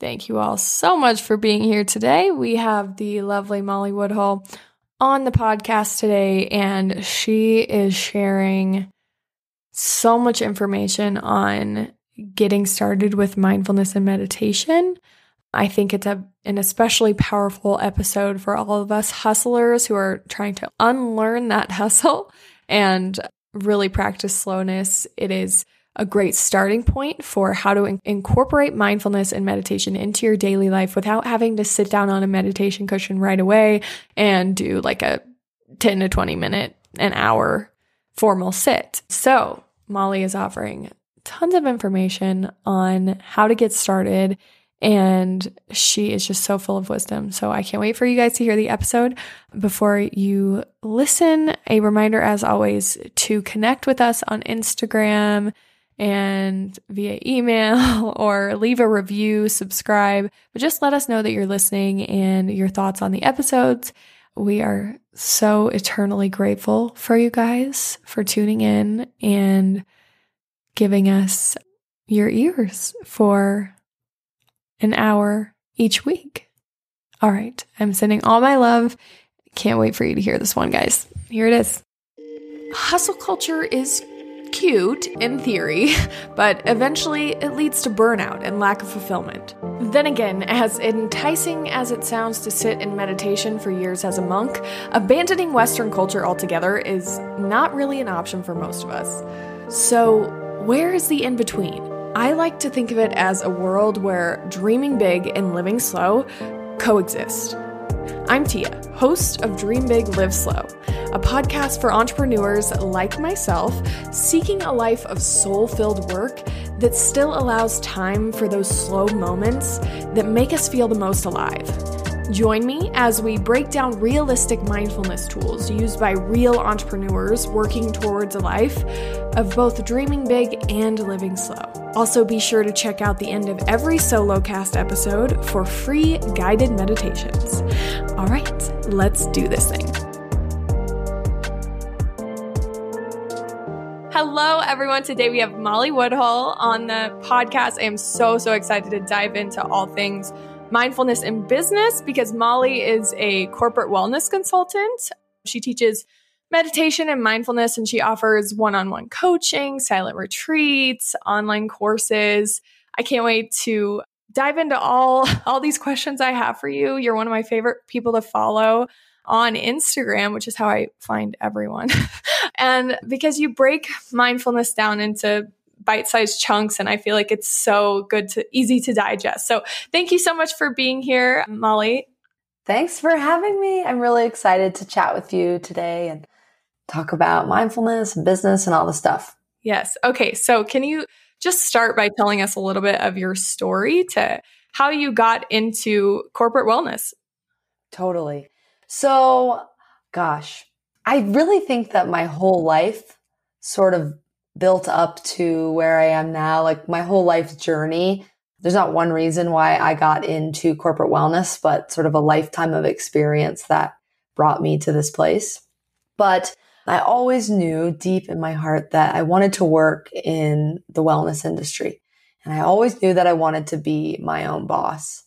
Thank you all so much for being here today. We have the lovely Molly Woodhull on the podcast today, and she is sharing so much information on getting started with mindfulness and meditation. I think it's a, an especially powerful episode for all of us hustlers who are trying to unlearn that hustle and really practice slowness. It is a great starting point for how to in- incorporate mindfulness and meditation into your daily life without having to sit down on a meditation cushion right away and do like a 10 to 20 minute, an hour formal sit. So, Molly is offering tons of information on how to get started. And she is just so full of wisdom. So I can't wait for you guys to hear the episode. Before you listen, a reminder, as always, to connect with us on Instagram and via email or leave a review, subscribe, but just let us know that you're listening and your thoughts on the episodes. We are so eternally grateful for you guys for tuning in and giving us your ears for an hour each week. All right, I'm sending all my love. Can't wait for you to hear this one, guys. Here it is. Hustle culture is cute in theory, but eventually it leads to burnout and lack of fulfillment. Then again, as enticing as it sounds to sit in meditation for years as a monk, abandoning Western culture altogether is not really an option for most of us. So, where is the in between? I like to think of it as a world where dreaming big and living slow coexist. I'm Tia, host of Dream Big, Live Slow, a podcast for entrepreneurs like myself seeking a life of soul filled work that still allows time for those slow moments that make us feel the most alive. Join me as we break down realistic mindfulness tools used by real entrepreneurs working towards a life of both dreaming big and living slow. Also, be sure to check out the end of every solo cast episode for free guided meditations. All right, let's do this thing. Hello, everyone. Today we have Molly Woodhull on the podcast. I am so, so excited to dive into all things mindfulness in business because Molly is a corporate wellness consultant. She teaches meditation and mindfulness, and she offers one on one coaching, silent retreats, online courses. I can't wait to dive into all, all these questions I have for you. You're one of my favorite people to follow on Instagram, which is how I find everyone. and because you break mindfulness down into bite-sized chunks and I feel like it's so good to easy to digest. So thank you so much for being here, Molly. Thanks for having me. I'm really excited to chat with you today and talk about mindfulness and business and all the stuff. Yes. Okay. So can you just start by telling us a little bit of your story to how you got into corporate wellness? Totally. So, gosh, I really think that my whole life sort of built up to where I am now, like my whole life journey. There's not one reason why I got into corporate wellness, but sort of a lifetime of experience that brought me to this place. But I always knew deep in my heart that I wanted to work in the wellness industry. And I always knew that I wanted to be my own boss.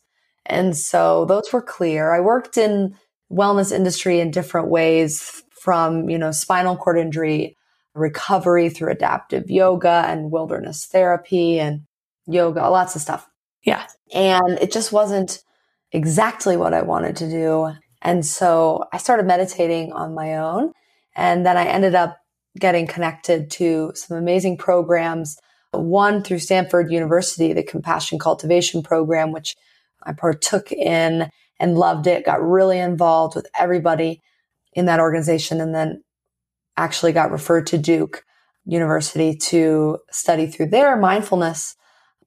And so those were clear. I worked in wellness industry in different ways from, you know, spinal cord injury recovery through adaptive yoga and wilderness therapy and yoga, lots of stuff. Yeah. And it just wasn't exactly what I wanted to do. And so I started meditating on my own. And then I ended up getting connected to some amazing programs. One through Stanford University, the Compassion Cultivation Program, which I partook in and loved it, got really involved with everybody in that organization. And then actually got referred to Duke University to study through their mindfulness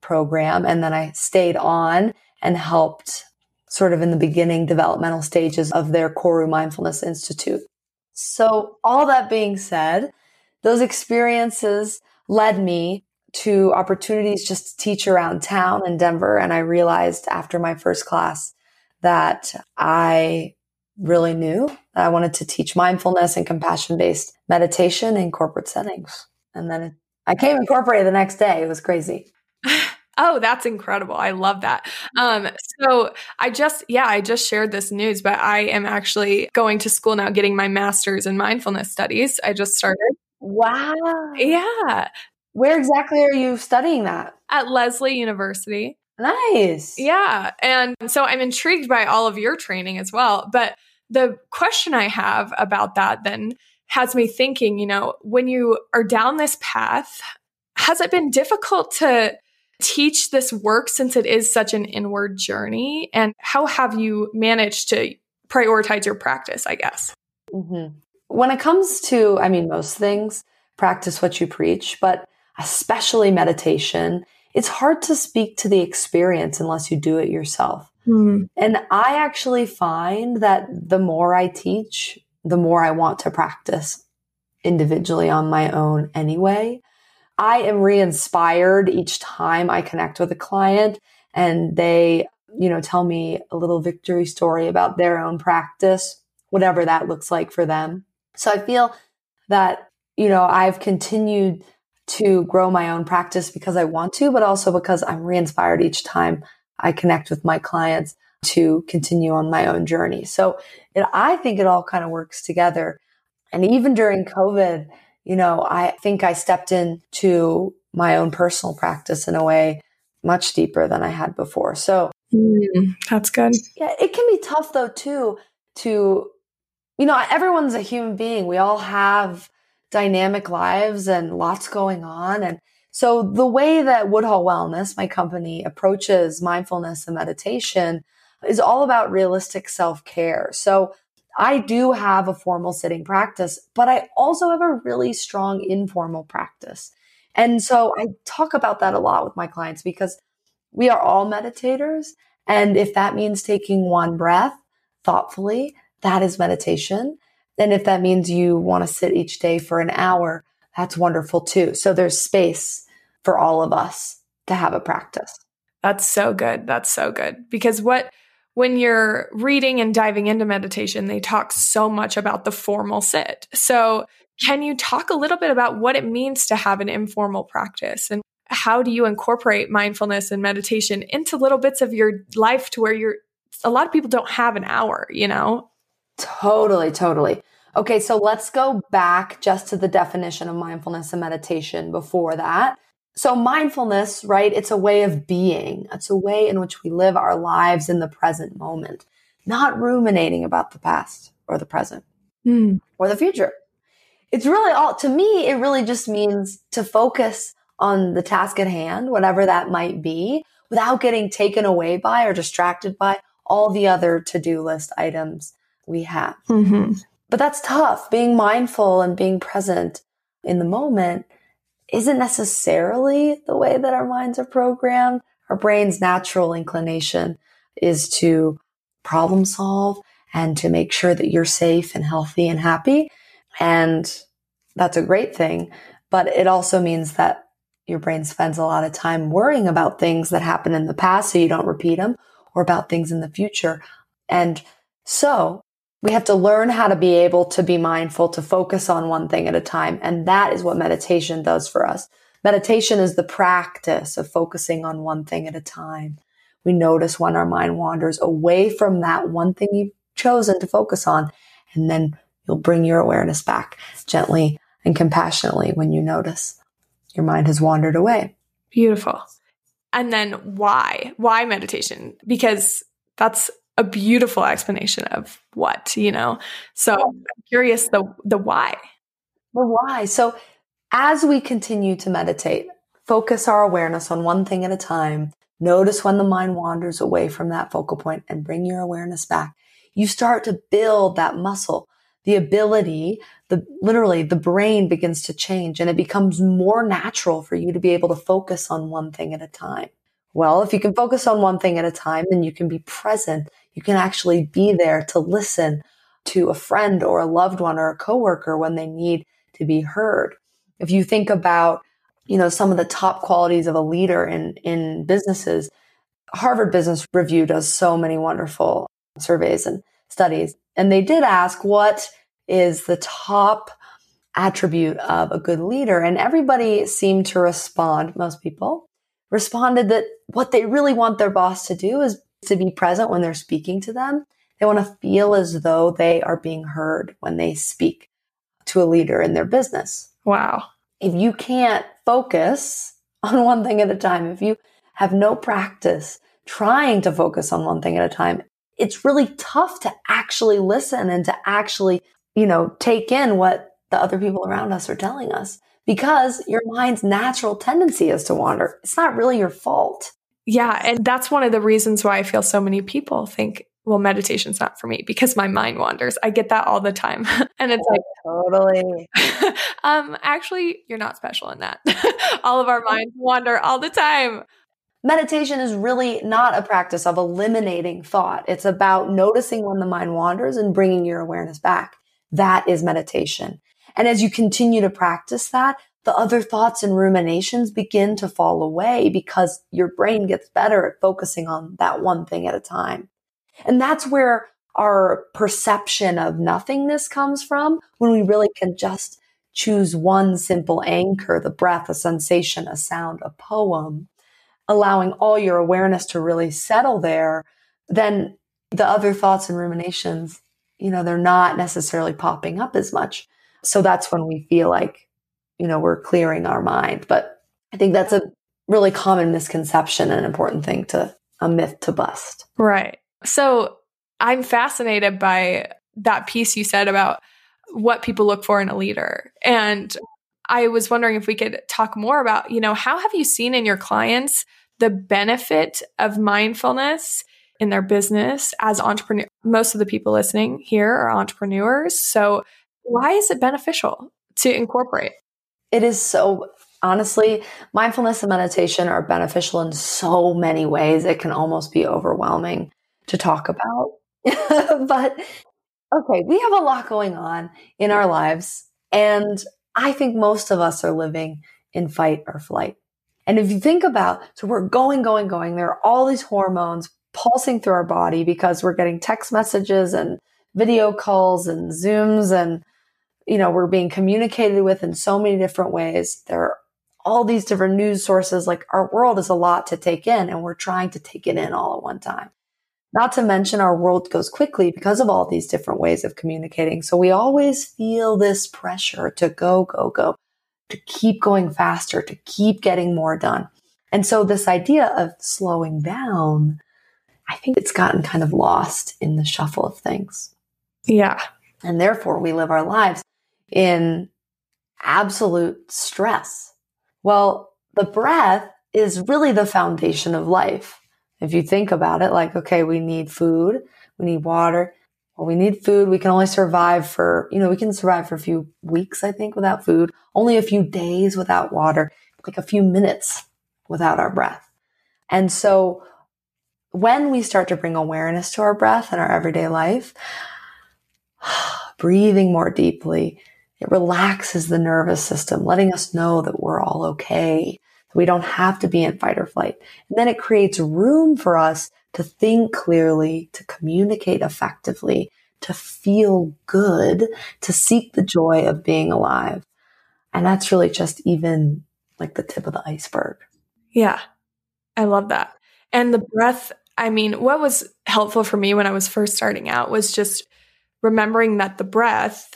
program. And then I stayed on and helped sort of in the beginning developmental stages of their Koru Mindfulness Institute. So all that being said, those experiences led me to opportunities just to teach around town in Denver. And I realized after my first class that I really that I wanted to teach mindfulness and compassion based meditation in corporate settings. And then I came incorporated the next day. It was crazy. Oh, that's incredible. I love that. Um, so I just, yeah, I just shared this news, but I am actually going to school now, getting my master's in mindfulness studies. I just started. Wow. Yeah. Where exactly are you studying that? At Lesley University. Nice. Yeah. And so I'm intrigued by all of your training as well. But the question I have about that then has me thinking, you know, when you are down this path, has it been difficult to teach this work since it is such an inward journey? And how have you managed to prioritize your practice, I guess? Mm-hmm. When it comes to, I mean, most things, practice what you preach, but especially meditation, it's hard to speak to the experience unless you do it yourself. Mm. And I actually find that the more I teach, the more I want to practice individually on my own anyway. I am re-inspired each time I connect with a client and they, you know, tell me a little victory story about their own practice, whatever that looks like for them. So I feel that, you know, I've continued to grow my own practice because I want to, but also because I'm re-inspired each time I connect with my clients to continue on my own journey. So it, I think it all kind of works together. And even during COVID, you know, I think I stepped into my own personal practice in a way much deeper than I had before. So mm, that's good. Yeah, it can be tough though too to you know, everyone's a human being. We all have dynamic lives and lots going on and so the way that Woodhull Wellness, my company, approaches mindfulness and meditation is all about realistic self-care. So I do have a formal sitting practice, but I also have a really strong informal practice. And so I talk about that a lot with my clients because we are all meditators. And if that means taking one breath thoughtfully, that is meditation. And if that means you want to sit each day for an hour, that's wonderful too. So there's space for all of us to have a practice. That's so good. That's so good. Because what when you're reading and diving into meditation, they talk so much about the formal sit. So, can you talk a little bit about what it means to have an informal practice and how do you incorporate mindfulness and meditation into little bits of your life to where you're a lot of people don't have an hour, you know? Totally, totally. Okay, so let's go back just to the definition of mindfulness and meditation before that. So mindfulness, right? It's a way of being. It's a way in which we live our lives in the present moment, not ruminating about the past or the present mm. or the future. It's really all, to me, it really just means to focus on the task at hand, whatever that might be, without getting taken away by or distracted by all the other to-do list items we have. Mm-hmm. But that's tough. Being mindful and being present in the moment isn't necessarily the way that our minds are programmed. Our brain's natural inclination is to problem solve and to make sure that you're safe and healthy and happy. And that's a great thing. But it also means that your brain spends a lot of time worrying about things that happened in the past so you don't repeat them or about things in the future. And so we have to learn how to be able to be mindful, to focus on one thing at a time. And that is what meditation does for us. Meditation is the practice of focusing on one thing at a time. We notice when our mind wanders away from that one thing you've chosen to focus on. And then you'll bring your awareness back gently and compassionately when you notice your mind has wandered away. Beautiful. And then why? Why meditation? Because that's a beautiful explanation of what, you know. So I'm curious the the why. The why. So as we continue to meditate, focus our awareness on one thing at a time. Notice when the mind wanders away from that focal point and bring your awareness back. You start to build that muscle. The ability, the literally the brain begins to change and it becomes more natural for you to be able to focus on one thing at a time. Well, if you can focus on one thing at a time, then you can be present. You can actually be there to listen to a friend or a loved one or a coworker when they need to be heard. If you think about, you know, some of the top qualities of a leader in, in businesses, Harvard Business Review does so many wonderful surveys and studies. And they did ask what is the top attribute of a good leader? And everybody seemed to respond, most people, responded that what they really want their boss to do is to be present when they're speaking to them. They want to feel as though they are being heard when they speak to a leader in their business. Wow. If you can't focus on one thing at a time, if you have no practice trying to focus on one thing at a time, it's really tough to actually listen and to actually, you know, take in what the other people around us are telling us because your mind's natural tendency is to wander. It's not really your fault. Yeah. And that's one of the reasons why I feel so many people think, well, meditation's not for me because my mind wanders. I get that all the time. and it's like, totally. um, actually, you're not special in that. all of our minds wander all the time. Meditation is really not a practice of eliminating thought. It's about noticing when the mind wanders and bringing your awareness back. That is meditation. And as you continue to practice that, the other thoughts and ruminations begin to fall away because your brain gets better at focusing on that one thing at a time. And that's where our perception of nothingness comes from when we really can just choose one simple anchor, the breath, a sensation, a sound, a poem, allowing all your awareness to really settle there, then the other thoughts and ruminations, you know, they're not necessarily popping up as much. So that's when we feel like, you know, we're clearing our mind. But I think that's a really common misconception and important thing to, a myth to bust. Right. So I'm fascinated by that piece you said about what people look for in a leader. And I was wondering if we could talk more about, you know, how have you seen in your clients the benefit of mindfulness in their business as entrepreneur? Most of the people listening here are entrepreneurs. So why is it beneficial to incorporate? It is so honestly, mindfulness and meditation are beneficial in so many ways. It can almost be overwhelming to talk about. but okay, we have a lot going on in our lives. And I think most of us are living in fight or flight. And if you think about, so we're going, going, going, there are all these hormones pulsing through our body because we're getting text messages and video calls and Zooms and, you know, we're being communicated with in so many different ways. There are all these different news sources. Like our world is a lot to take in and we're trying to take it in all at one time. Not to mention our world goes quickly because of all these different ways of communicating. So we always feel this pressure to go, go, go, to keep going faster, to keep getting more done. And so this idea of slowing down, I think it's gotten kind of lost in the shuffle of things. Yeah. And therefore we live our lives in absolute stress. Well, the breath is really the foundation of life. If you think about it, like, okay, we need food, we need water. Well, we need food. We can only survive for, you know, we can survive for a few weeks, I think, without food, only a few days without water, like a few minutes without our breath. And so when we start to bring awareness to our breath in our everyday life, breathing more deeply, it relaxes the nervous system, letting us know that we're all okay, we don't have to be in fight or flight. And then it creates room for us to think clearly, to communicate effectively, to feel good, to seek the joy of being alive. And that's really just even like the tip of the iceberg. Yeah. I love that. And the breath, I mean, what was helpful for me when I was first starting out was just remembering that the breath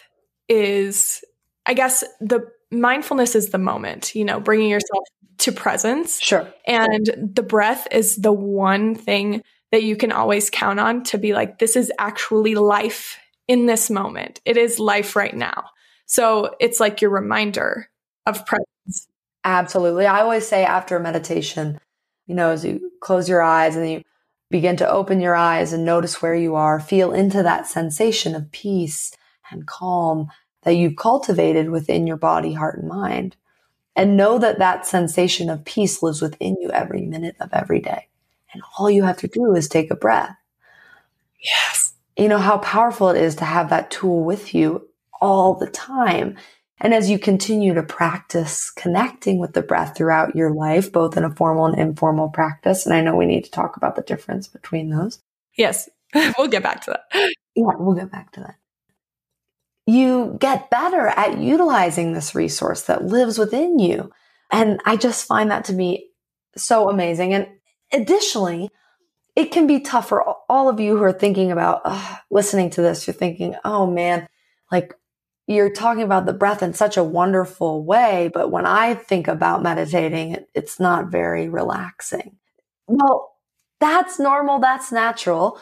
is, I guess, the mindfulness is the moment, you know, bringing yourself to presence. Sure. And the breath is the one thing that you can always count on to be like, this is actually life in this moment. It is life right now. So it's like your reminder of presence. Absolutely. I always say after a meditation, you know, as you close your eyes and you begin to open your eyes and notice where you are, feel into that sensation of peace and calm that you've cultivated within your body, heart, and mind and know that that sensation of peace lives within you every minute of every day. And all you have to do is take a breath. Yes. You know how powerful it is to have that tool with you all the time. And as you continue to practice connecting with the breath throughout your life, both in a formal and informal practice, and I know we need to talk about the difference between those. Yes, we'll get back to that. Yeah, we'll get back to that you get better at utilizing this resource that lives within you. And I just find that to be so amazing. And additionally, it can be tough for all of you who are thinking about listening to this. You're thinking, oh man, like you're talking about the breath in such a wonderful way. But when I think about meditating, it's not very relaxing. Well, that's normal. That's natural.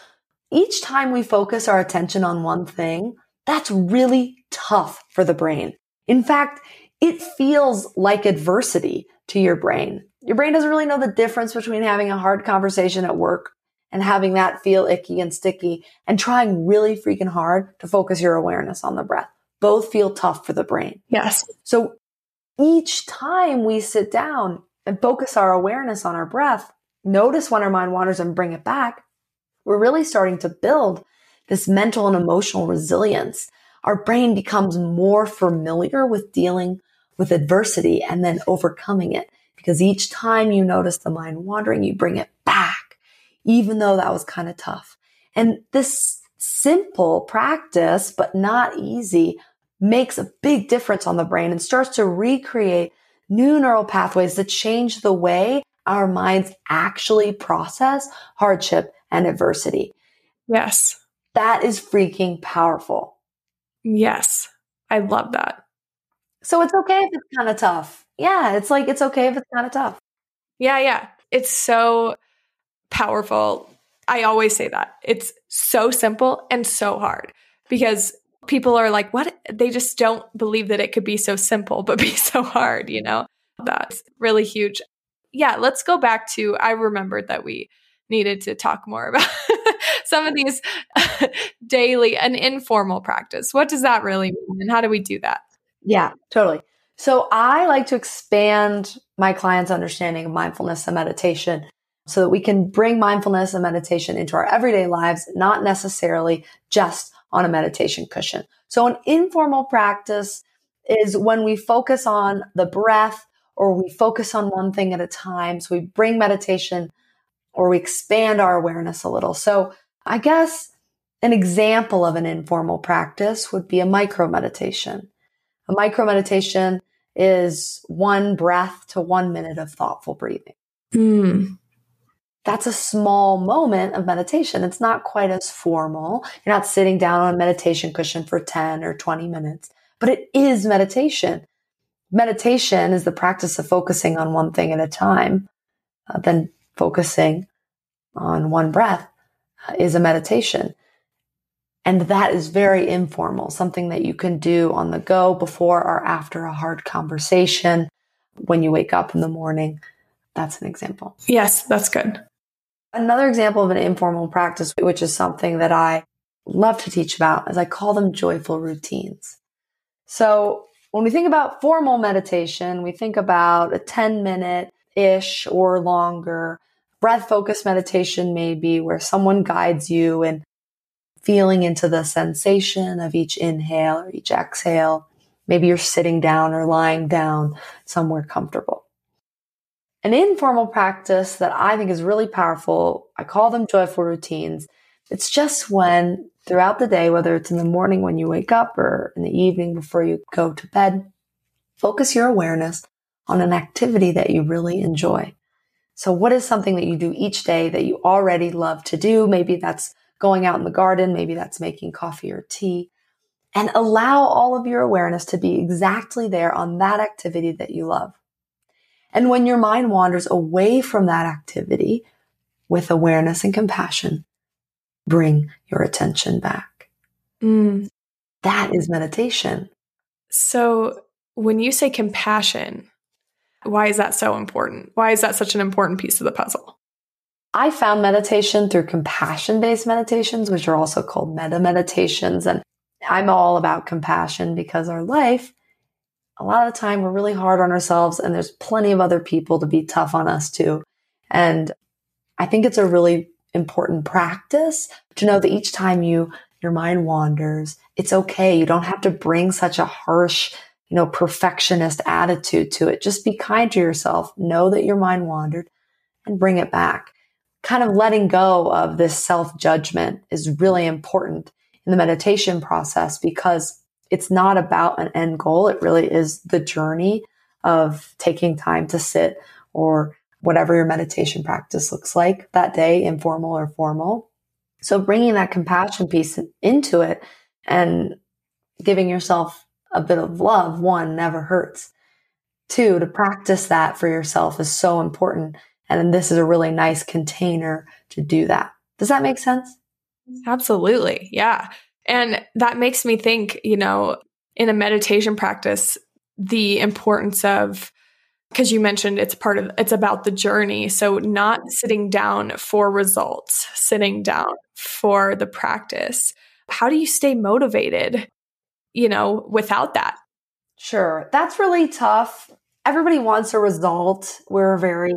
Each time we focus our attention on one thing, that's really tough for the brain. In fact, it feels like adversity to your brain. Your brain doesn't really know the difference between having a hard conversation at work and having that feel icky and sticky and trying really freaking hard to focus your awareness on the breath. Both feel tough for the brain. Yes. So each time we sit down and focus our awareness on our breath, notice when our mind wanders and bring it back, we're really starting to build this mental and emotional resilience. Our brain becomes more familiar with dealing with adversity and then overcoming it because each time you notice the mind wandering, you bring it back, even though that was kind of tough. And this simple practice, but not easy, makes a big difference on the brain and starts to recreate new neural pathways that change the way our minds actually process hardship and adversity. Yes. That is freaking powerful. Yes. I love that. So it's okay if it's kind of tough. Yeah, it's like it's okay if it's kind of tough. Yeah, yeah. It's so powerful. I always say that. It's so simple and so hard because people are like, what? They just don't believe that it could be so simple, but be so hard, you know? That's really huge. Yeah, let's go back to I remembered that we needed to talk more about some of these daily and informal practice. What does that really mean? And how do we do that? Yeah, totally. So I like to expand my clients' understanding of mindfulness and meditation so that we can bring mindfulness and meditation into our everyday lives, not necessarily just on a meditation cushion. So an informal practice is when we focus on the breath or we focus on one thing at a time. So we bring meditation or we expand our awareness a little. So I guess an example of an informal practice would be a micro meditation. A micro meditation is one breath to one minute of thoughtful breathing. Mm. That's a small moment of meditation. It's not quite as formal. You're not sitting down on a meditation cushion for 10 or 20 minutes, but it is meditation. Meditation is the practice of focusing on one thing at a time, uh, then focusing on one breath is a meditation. And that is very informal, something that you can do on the go before or after a hard conversation when you wake up in the morning. That's an example. Yes, that's good. Another example of an informal practice, which is something that I love to teach about, is I call them joyful routines. So when we think about formal meditation, we think about a 10 minute ish or longer breath focused meditation, may be where someone guides you and feeling into the sensation of each inhale or each exhale. Maybe you're sitting down or lying down somewhere comfortable. An informal practice that I think is really powerful, I call them joyful routines. It's just when throughout the day, whether it's in the morning when you wake up or in the evening before you go to bed, focus your awareness on an activity that you really enjoy. So what is something that you do each day that you already love to do? Maybe that's going out in the garden. Maybe that's making coffee or tea and allow all of your awareness to be exactly there on that activity that you love. And when your mind wanders away from that activity with awareness and compassion, bring your attention back. Mm. That is meditation. So when you say compassion, why is that so important? Why is that such an important piece of the puzzle? I found meditation through compassion based meditations, which are also called metta meditations. And I'm all about compassion because our life, a lot of the time, we're really hard on ourselves, and there's plenty of other people to be tough on us too. And I think it's a really important practice to know that each time you your mind wanders, it's okay. You don't have to bring such a harsh, you know, perfectionist attitude to it. Just be kind to yourself. Know that your mind wandered and bring it back kind of letting go of this self judgment is really important in the meditation process because it's not about an end goal. It really is the journey of taking time to sit or whatever your meditation practice looks like that day, informal or formal. So bringing that compassion piece into it and giving yourself a bit of love, one, never hurts. Two, to practice that for yourself is so important. And then this is a really nice container to do that. Does that make sense? Absolutely. Yeah. And that makes me think, you know, in a meditation practice, the importance of because you mentioned it's part of it's about the journey so not sitting down for results sitting down for the practice how do you stay motivated you know without that sure that's really tough everybody wants a result we're very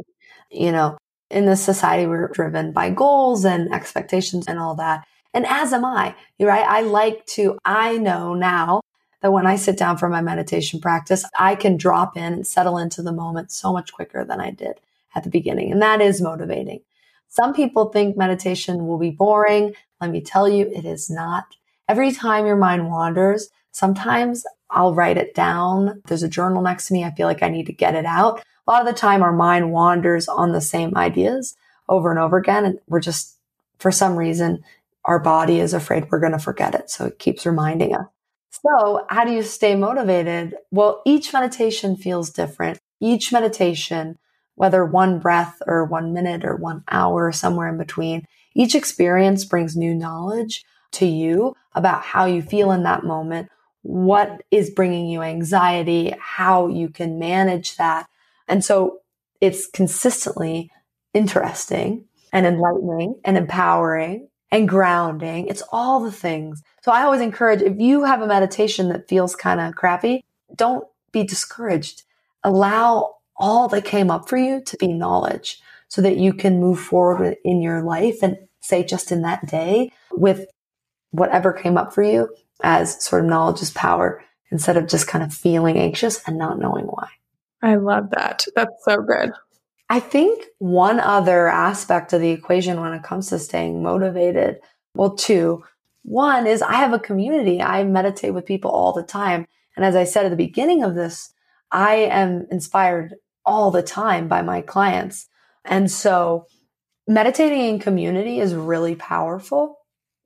you know in this society we're driven by goals and expectations and all that and as am i right i like to i know now that when I sit down for my meditation practice, I can drop in and settle into the moment so much quicker than I did at the beginning. And that is motivating. Some people think meditation will be boring. Let me tell you, it is not. Every time your mind wanders, sometimes I'll write it down. There's a journal next to me. I feel like I need to get it out. A lot of the time, our mind wanders on the same ideas over and over again. And we're just, for some reason, our body is afraid we're going to forget it. So it keeps reminding us. So, how do you stay motivated? Well, each meditation feels different. Each meditation, whether one breath or one minute or one hour, somewhere in between, each experience brings new knowledge to you about how you feel in that moment, what is bringing you anxiety, how you can manage that. And so it's consistently interesting and enlightening and empowering and grounding. It's all the things. So I always encourage if you have a meditation that feels kind of crappy, don't be discouraged. Allow all that came up for you to be knowledge so that you can move forward in your life and say just in that day with whatever came up for you as sort of knowledge is power instead of just kind of feeling anxious and not knowing why. I love that. That's so good. I think one other aspect of the equation when it comes to staying motivated, well, two. One is I have a community. I meditate with people all the time. And as I said at the beginning of this, I am inspired all the time by my clients. And so meditating in community is really powerful.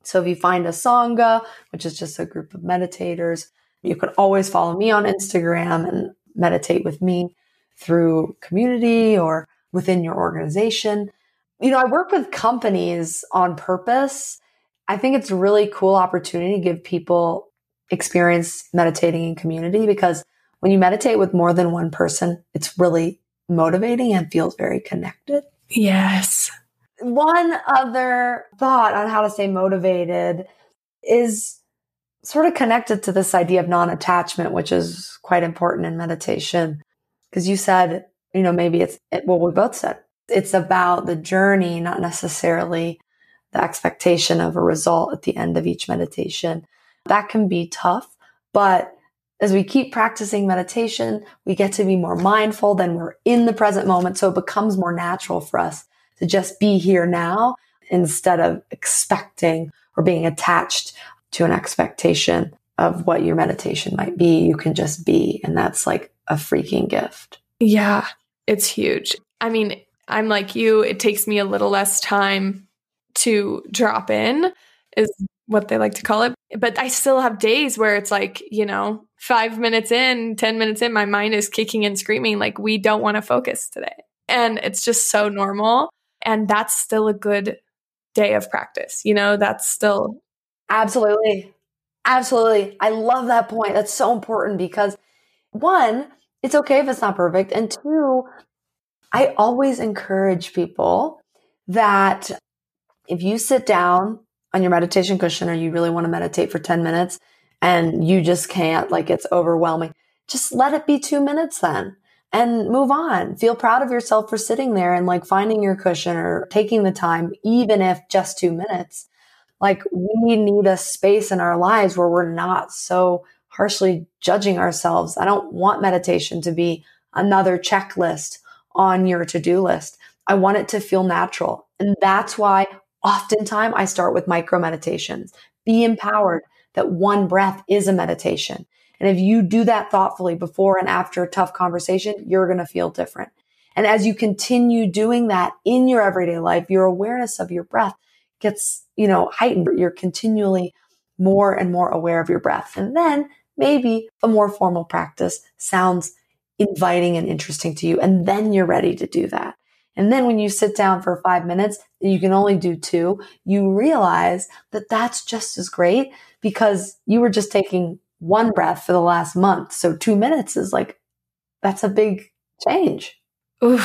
So if you find a Sangha, which is just a group of meditators, you can always follow me on Instagram and meditate with me through community or within your organization. You know, I work with companies on purpose. I think it's a really cool opportunity to give people experience meditating in community because when you meditate with more than one person, it's really motivating and feels very connected. Yes. One other thought on how to stay motivated is sort of connected to this idea of non attachment, which is quite important in meditation. Because you said you know, maybe it's what we both said. It's about the journey, not necessarily the expectation of a result at the end of each meditation. That can be tough, but as we keep practicing meditation, we get to be more mindful, then we're in the present moment. So it becomes more natural for us to just be here now instead of expecting or being attached to an expectation of what your meditation might be. You can just be. And that's like a freaking gift. Yeah. It's huge. I mean, I'm like you, it takes me a little less time to drop in, is what they like to call it. But I still have days where it's like, you know, five minutes in, 10 minutes in, my mind is kicking and screaming, like, we don't want to focus today. And it's just so normal. And that's still a good day of practice. You know, that's still. Absolutely. Absolutely. I love that point. That's so important because one, it's okay if it's not perfect. And two, I always encourage people that if you sit down on your meditation cushion or you really want to meditate for 10 minutes and you just can't, like it's overwhelming, just let it be two minutes then and move on. Feel proud of yourself for sitting there and like finding your cushion or taking the time, even if just two minutes. Like we need a space in our lives where we're not so harshly judging ourselves. I don't want meditation to be another checklist on your to do list. I want it to feel natural. And that's why oftentimes I start with micro meditations. Be empowered that one breath is a meditation. And if you do that thoughtfully before and after a tough conversation, you're going to feel different. And as you continue doing that in your everyday life, your awareness of your breath gets, you know, heightened. You're continually more and more aware of your breath. And then maybe a more formal practice sounds inviting and interesting to you. And then you're ready to do that. And then when you sit down for five minutes, you can only do two, you realize that that's just as great because you were just taking one breath for the last month. So two minutes is like, that's a big change. Ooh,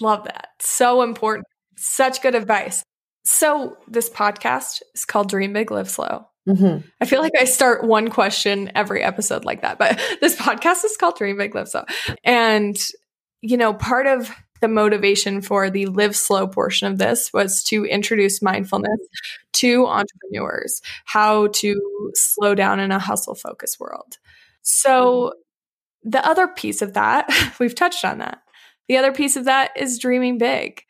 love that. So important. Such good advice. So this podcast is called Dream Big, Live Slow. Mm-hmm. I feel like I start one question every episode like that, but this podcast is called Dream Big, Live Slow. And, you know, part of the motivation for the live slow portion of this was to introduce mindfulness to entrepreneurs, how to slow down in a hustle focused world. So, the other piece of that, we've touched on that. The other piece of that is dreaming big.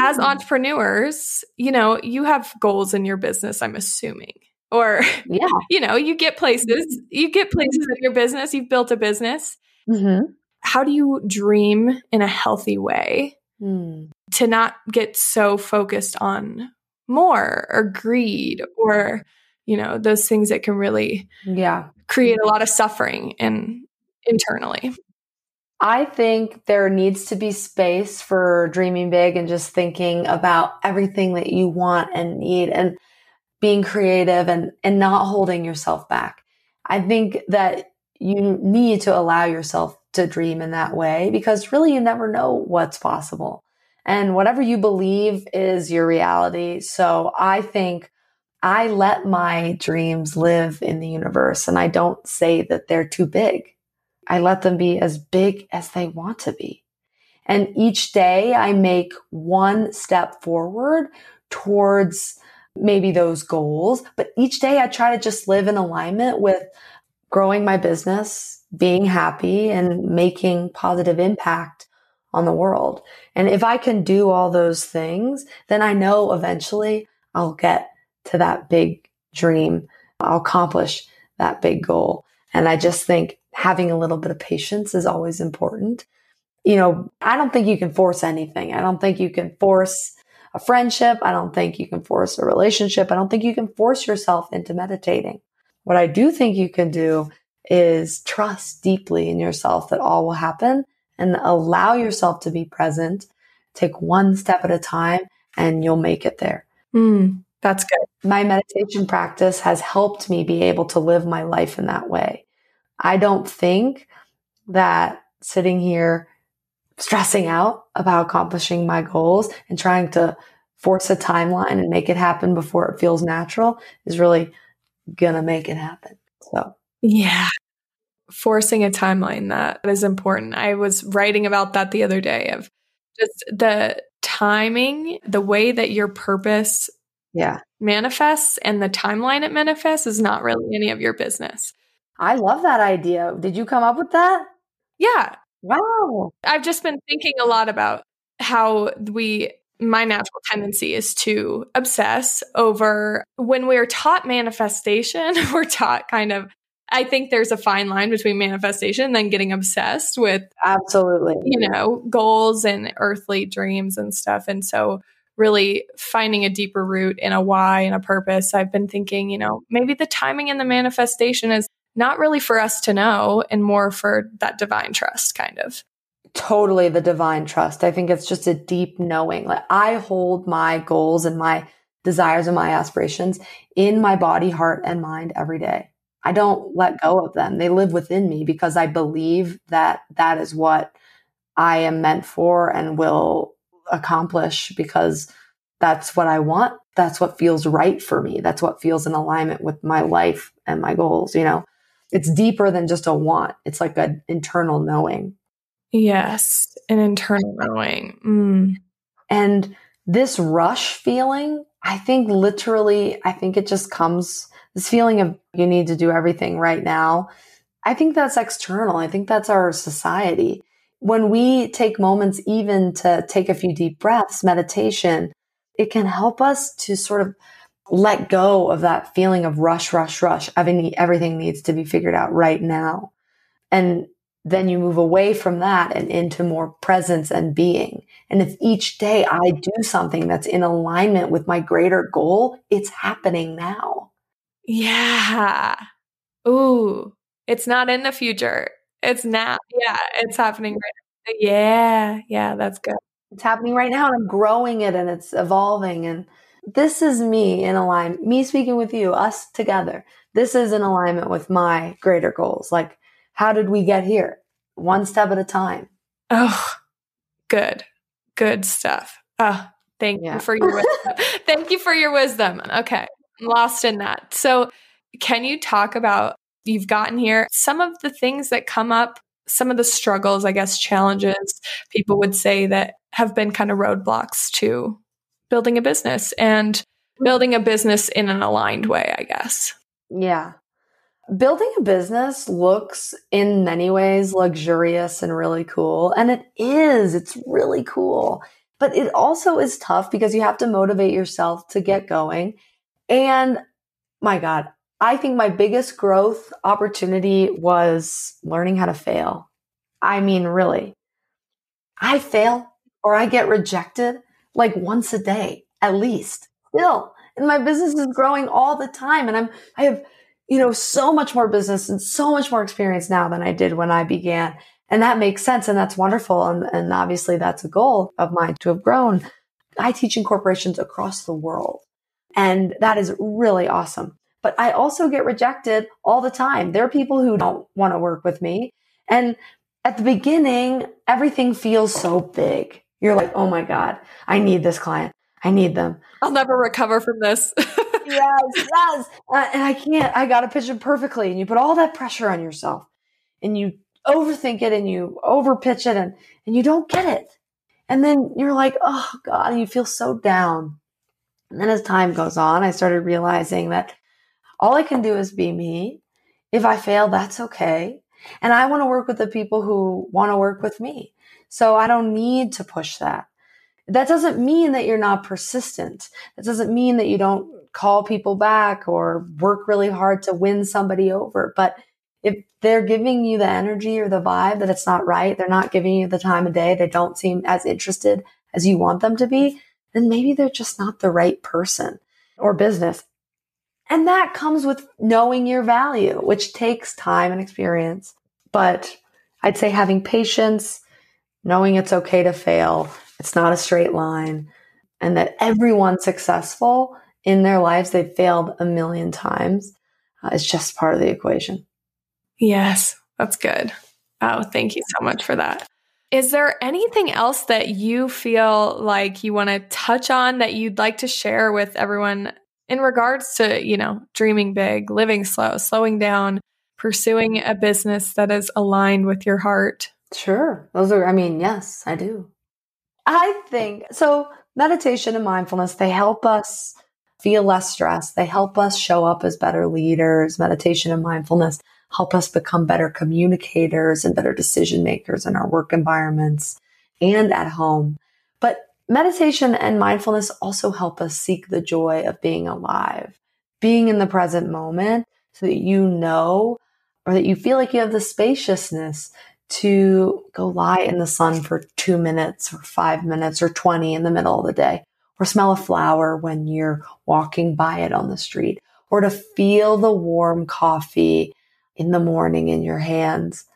As mm-hmm. entrepreneurs, you know, you have goals in your business, I'm assuming. Or, yeah. you know, you get places, you get places in your business, you've built a business. Mm-hmm how do you dream in a healthy way mm. to not get so focused on more or greed or you know those things that can really yeah create a lot of suffering and internally I think there needs to be space for dreaming big and just thinking about everything that you want and need and being creative and, and not holding yourself back. I think that you need to allow yourself to dream in that way because really you never know what's possible. And whatever you believe is your reality. So I think I let my dreams live in the universe and I don't say that they're too big. I let them be as big as they want to be. And each day I make one step forward towards maybe those goals. But each day I try to just live in alignment with growing my business, being happy and making positive impact on the world. And if I can do all those things, then I know eventually I'll get to that big dream. I'll accomplish that big goal. And I just think having a little bit of patience is always important. You know, I don't think you can force anything. I don't think you can force a friendship. I don't think you can force a relationship. I don't think you can force yourself into meditating. What I do think you can do is trust deeply in yourself that all will happen and allow yourself to be present. Take one step at a time and you'll make it there. Mm, that's good. My meditation practice has helped me be able to live my life in that way. I don't think that sitting here stressing out about accomplishing my goals and trying to force a timeline and make it happen before it feels natural is really gonna make it happen. So yeah. Forcing a timeline that is important. I was writing about that the other day of just the timing, the way that your purpose yeah manifests and the timeline it manifests is not really any of your business. I love that idea. Did you come up with that? Yeah. Wow. I've just been thinking a lot about how we my natural tendency is to obsess over when we're taught manifestation, we're taught kind of I think there's a fine line between manifestation and then getting obsessed with absolutely, you know, goals and earthly dreams and stuff. And so, really finding a deeper root in a why and a purpose. I've been thinking, you know, maybe the timing and the manifestation is not really for us to know and more for that divine trust, kind of. Totally the divine trust. I think it's just a deep knowing. Like I hold my goals and my desires and my aspirations in my body, heart, and mind every day. I don't let go of them. They live within me because I believe that that is what I am meant for and will accomplish because that's what I want. That's what feels right for me. That's what feels in alignment with my life and my goals. You know, it's deeper than just a want. It's like an internal knowing. Yes, an internal knowing. Mm. And this rush feeling, I think literally, I think it just comes this feeling of you need to do everything right now. I think that's external. I think that's our society. When we take moments even to take a few deep breaths, meditation, it can help us to sort of let go of that feeling of rush, rush, rush. Everything, needs to be figured out right now. And then you move away from that and into more presence and being. And if each day I do something that's in alignment with my greater goal, it's happening now. Yeah. Ooh, it's not in the future. It's now. Yeah, it's happening right now. Yeah, yeah, that's good. It's happening right now and I'm growing it and it's evolving. And this is me in alignment, me speaking with you, us together. This is in alignment with my greater goals. Like, how did we get here? One step at a time. Oh, good. Good stuff. Oh, thank yeah. you for your wisdom. thank you for your wisdom. Okay. Lost in that. So, can you talk about you've gotten here, some of the things that come up, some of the struggles, I guess, challenges people would say that have been kind of roadblocks to building a business and building a business in an aligned way, I guess. Yeah. Building a business looks in many ways luxurious and really cool. And it is, it's really cool. But it also is tough because you have to motivate yourself to get going. And my God, I think my biggest growth opportunity was learning how to fail. I mean, really, I fail or I get rejected like once a day at least still. And my business is growing all the time. And I'm, I have, you know, so much more business and so much more experience now than I did when I began. And that makes sense. And that's wonderful. And, and obviously that's a goal of mine to have grown. I teach in corporations across the world. And that is really awesome. But I also get rejected all the time. There are people who don't want to work with me. And at the beginning, everything feels so big. You're like, oh my God, I need this client. I need them. I'll never recover from this. yes, yes. Uh, and I can't, I got to pitch it perfectly. And you put all that pressure on yourself and you overthink it and you overpitch it and, and you don't get it. And then you're like, oh God, and you feel so down. And then as time goes on, I started realizing that all I can do is be me. If I fail, that's okay. And I want to work with the people who want to work with me. So I don't need to push that. That doesn't mean that you're not persistent. That doesn't mean that you don't call people back or work really hard to win somebody over. But if they're giving you the energy or the vibe that it's not right, they're not giving you the time of day, they don't seem as interested as you want them to be, then maybe they're just not the right person or business. And that comes with knowing your value, which takes time and experience. But I'd say having patience, knowing it's okay to fail, it's not a straight line, and that everyone successful in their lives, they've failed a million times, uh, is just part of the equation. Yes, that's good. Oh, thank you so much for that. Is there anything else that you feel like you want to touch on that you'd like to share with everyone in regards to, you know, dreaming big, living slow, slowing down, pursuing a business that is aligned with your heart? Sure. Those are, I mean, yes, I do. I think so. Meditation and mindfulness, they help us feel less stress. They help us show up as better leaders. Meditation and mindfulness help us become better communicators and better decision makers in our work environments and at home. But Meditation and mindfulness also help us seek the joy of being alive, being in the present moment so that you know or that you feel like you have the spaciousness to go lie in the sun for two minutes or five minutes or 20 in the middle of the day, or smell a flower when you're walking by it on the street, or to feel the warm coffee in the morning in your hands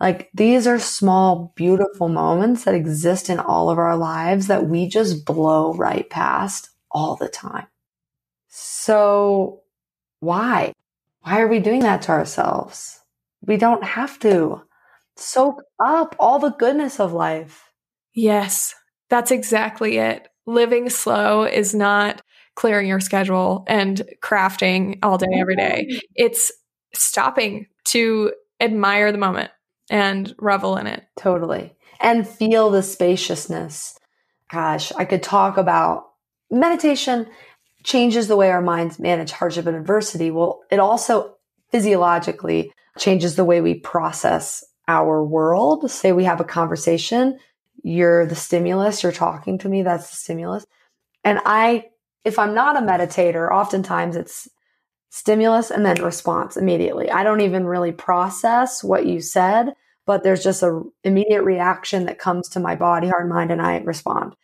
like these are small, beautiful moments that exist in all of our lives that we just blow right past all the time. So why? Why are we doing that to ourselves? We don't have to soak up all the goodness of life. Yes, that's exactly it. Living slow is not clearing your schedule and crafting all day, every day. Mm-hmm. It's stopping to admire the moment and revel in it. Totally. And feel the spaciousness. Gosh, I could talk about meditation changes the way our minds manage hardship and adversity. Well, it also physiologically changes the way we process our world. Say we have a conversation, you're the stimulus, you're talking to me, that's the stimulus. And I, if I'm not a meditator, oftentimes it's stimulus and then response immediately. I don't even really process what you said, but there's just a immediate reaction that comes to my body, heart, mind, and I respond.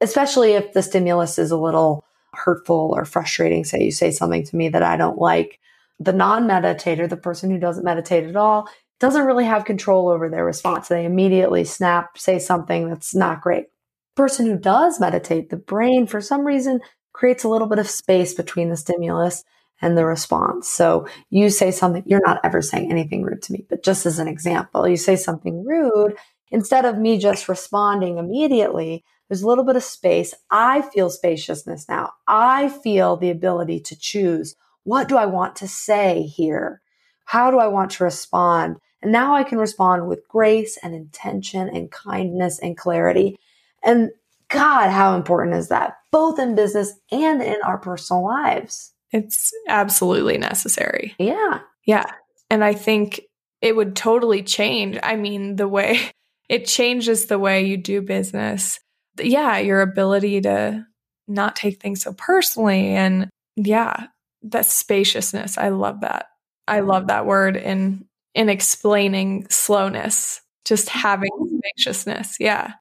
Especially if the stimulus is a little hurtful or frustrating. Say you say something to me that I don't like. The non meditator, the person who doesn't meditate at all, doesn't really have control over their response. They immediately snap, say something that's not great. Person who does meditate, the brain, for some reason, creates a little bit of space between the stimulus and the response. So you say something, you're not ever saying anything rude to me, but just as an example, you say something rude, instead of me just responding immediately, there's a little bit of space. I feel spaciousness now. I feel the ability to choose. What do I want to say here? How do I want to respond? And now I can respond with grace and intention and kindness and clarity. And God, how important is that? Both in business and in our personal lives. It's absolutely necessary. Yeah. Yeah. And I think it would totally change. I mean, the way it changes the way you do business yeah, your ability to not take things so personally. And yeah, that spaciousness. I love that. I love that word in in explaining slowness, just having mm-hmm. spaciousness. Yeah.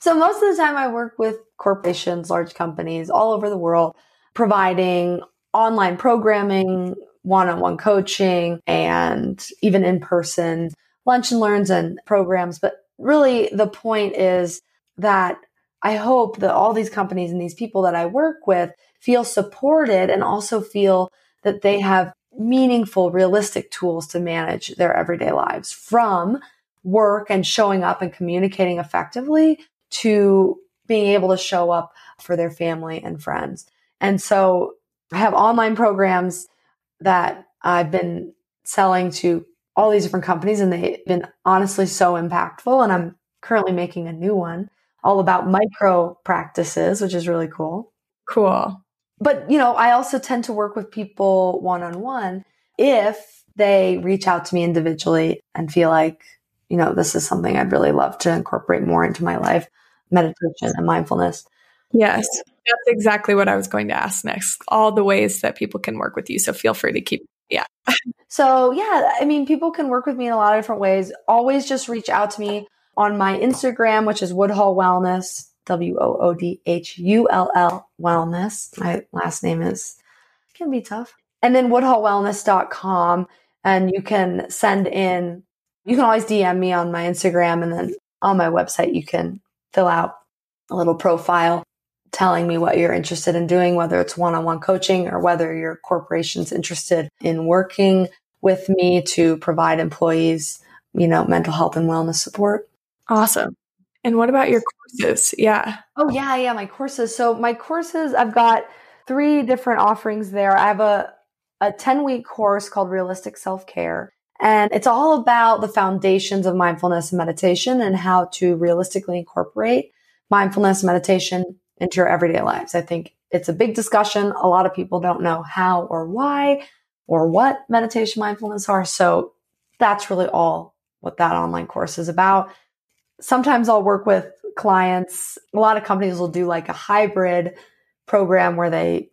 So most of the time I work with corporations, large companies all over the world, providing online programming, one-on-one coaching, and even in-person lunch and learns and programs. But really the point is that I hope that all these companies and these people that I work with feel supported and also feel that they have meaningful, realistic tools to manage their everyday lives from work and showing up and communicating effectively to being able to show up for their family and friends. And so I have online programs that I've been selling to all these different companies and they've been honestly so impactful. And I'm currently making a new one all about micro practices, which is really cool. Cool. But, you know, I also tend to work with people one on one if they reach out to me individually and feel like, you know, this is something I'd really love to incorporate more into my life meditation and mindfulness. Yes, that's exactly what I was going to ask next. All the ways that people can work with you. So feel free to keep, yeah. so, yeah, I mean, people can work with me in a lot of different ways. Always just reach out to me on my Instagram, which is Woodhull Wellness, W O O D H U L L Wellness. My last name is, can be tough. And then woodhullwellness.com. And you can send in, you can always DM me on my Instagram. And then on my website, you can fill out a little profile telling me what you're interested in doing, whether it's one on one coaching or whether your corporation's interested in working with me to provide employees, you know, mental health and wellness support. Awesome. And what about your courses? Yeah. Oh, yeah, yeah, my courses. So, my courses, I've got three different offerings there. I have a, a 10 week course called Realistic Self Care. And it's all about the foundations of mindfulness and meditation and how to realistically incorporate mindfulness meditation into your everyday lives. I think it's a big discussion. A lot of people don't know how or why or what meditation mindfulness are. So that's really all what that online course is about sometimes I'll work with clients. A lot of companies will do like a hybrid program where they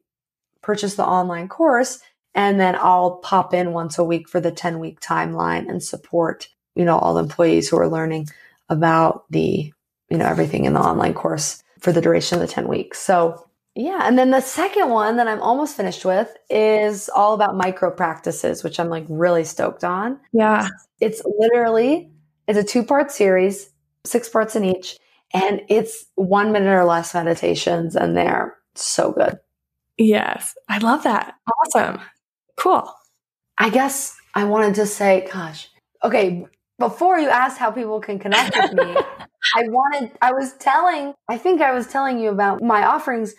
purchase the online course and then I'll pop in once a week for the 10 week timeline and support, you know, all the employees who are learning about the, you know, everything in the online course for the duration of the 10 weeks. So yeah. And then the second one that I'm almost finished with is all about micro practices, which I'm like really stoked on. Yeah. It's literally, it's a two part series six parts in each. And it's one minute or less meditations, and they're so good. Yes. I love that. Awesome. Cool. I guess I wanted to say, gosh, okay, before you asked how people can connect with me, I wanted, I was telling, I think I was telling you about my offerings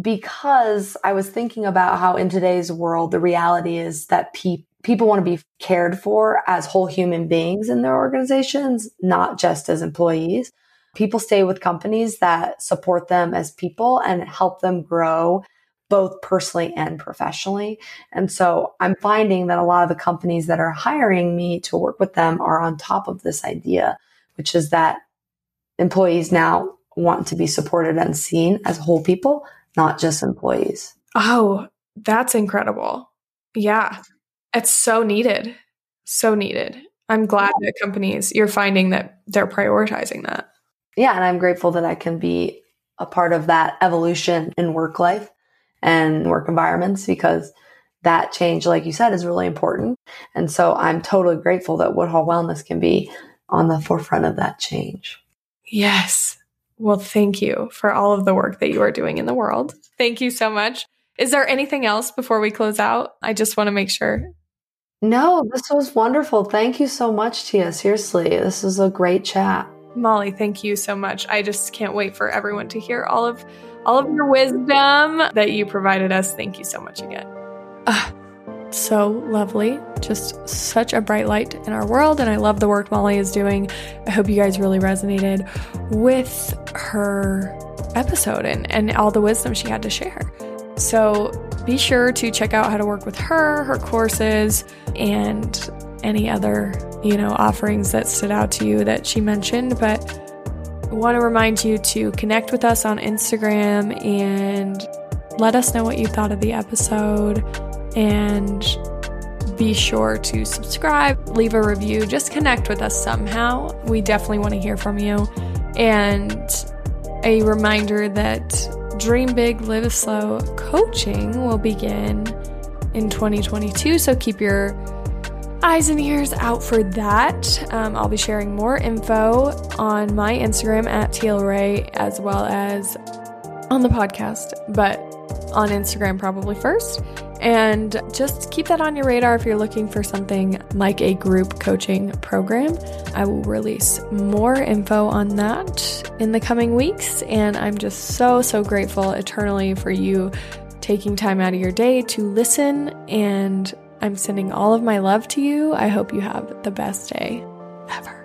because I was thinking about how in today's world, the reality is that people, people want to be cared for as whole human beings in their organizations, not just as employees. People stay with companies that support them as people and help them grow both personally and professionally. And so I'm finding that a lot of the companies that are hiring me to work with them are on top of this idea, which is that employees now want to be supported and seen as whole people, not just employees. Oh, that's incredible. Yeah. It's so needed. So needed. I'm glad that companies, you're finding that they're prioritizing that. Yeah. And I'm grateful that I can be a part of that evolution in work life and work environments because that change, like you said, is really important. And so I'm totally grateful that Woodhull Wellness can be on the forefront of that change. Yes. Well, thank you for all of the work that you are doing in the world. Thank you so much. Is there anything else before we close out? I just want to make sure. No, this was wonderful. Thank you so much, Tia. Seriously, this is a great chat. Molly, thank you so much. I just can't wait for everyone to hear all of all of your wisdom that you provided us. Thank you so much again. Uh, so lovely. Just such a bright light in our world. And I love the work Molly is doing. I hope you guys really resonated with her episode and, and all the wisdom she had to share. So be sure to check out how to work with her, her courses, and any other, you know, offerings that stood out to you that she mentioned. But I want to remind you to connect with us on Instagram and let us know what you thought of the episode and be sure to subscribe, leave a review, just connect with us somehow. We definitely want to hear from you. And a reminder that Dream Big, Live Slow coaching will begin in 2022. So keep your eyes and ears out for that. Um, I'll be sharing more info on my Instagram at TLRay as well as on the podcast, but on Instagram probably first. And just keep that on your radar if you're looking for something like a group coaching program. I will release more info on that in the coming weeks. And I'm just so, so grateful eternally for you taking time out of your day to listen. And I'm sending all of my love to you. I hope you have the best day ever.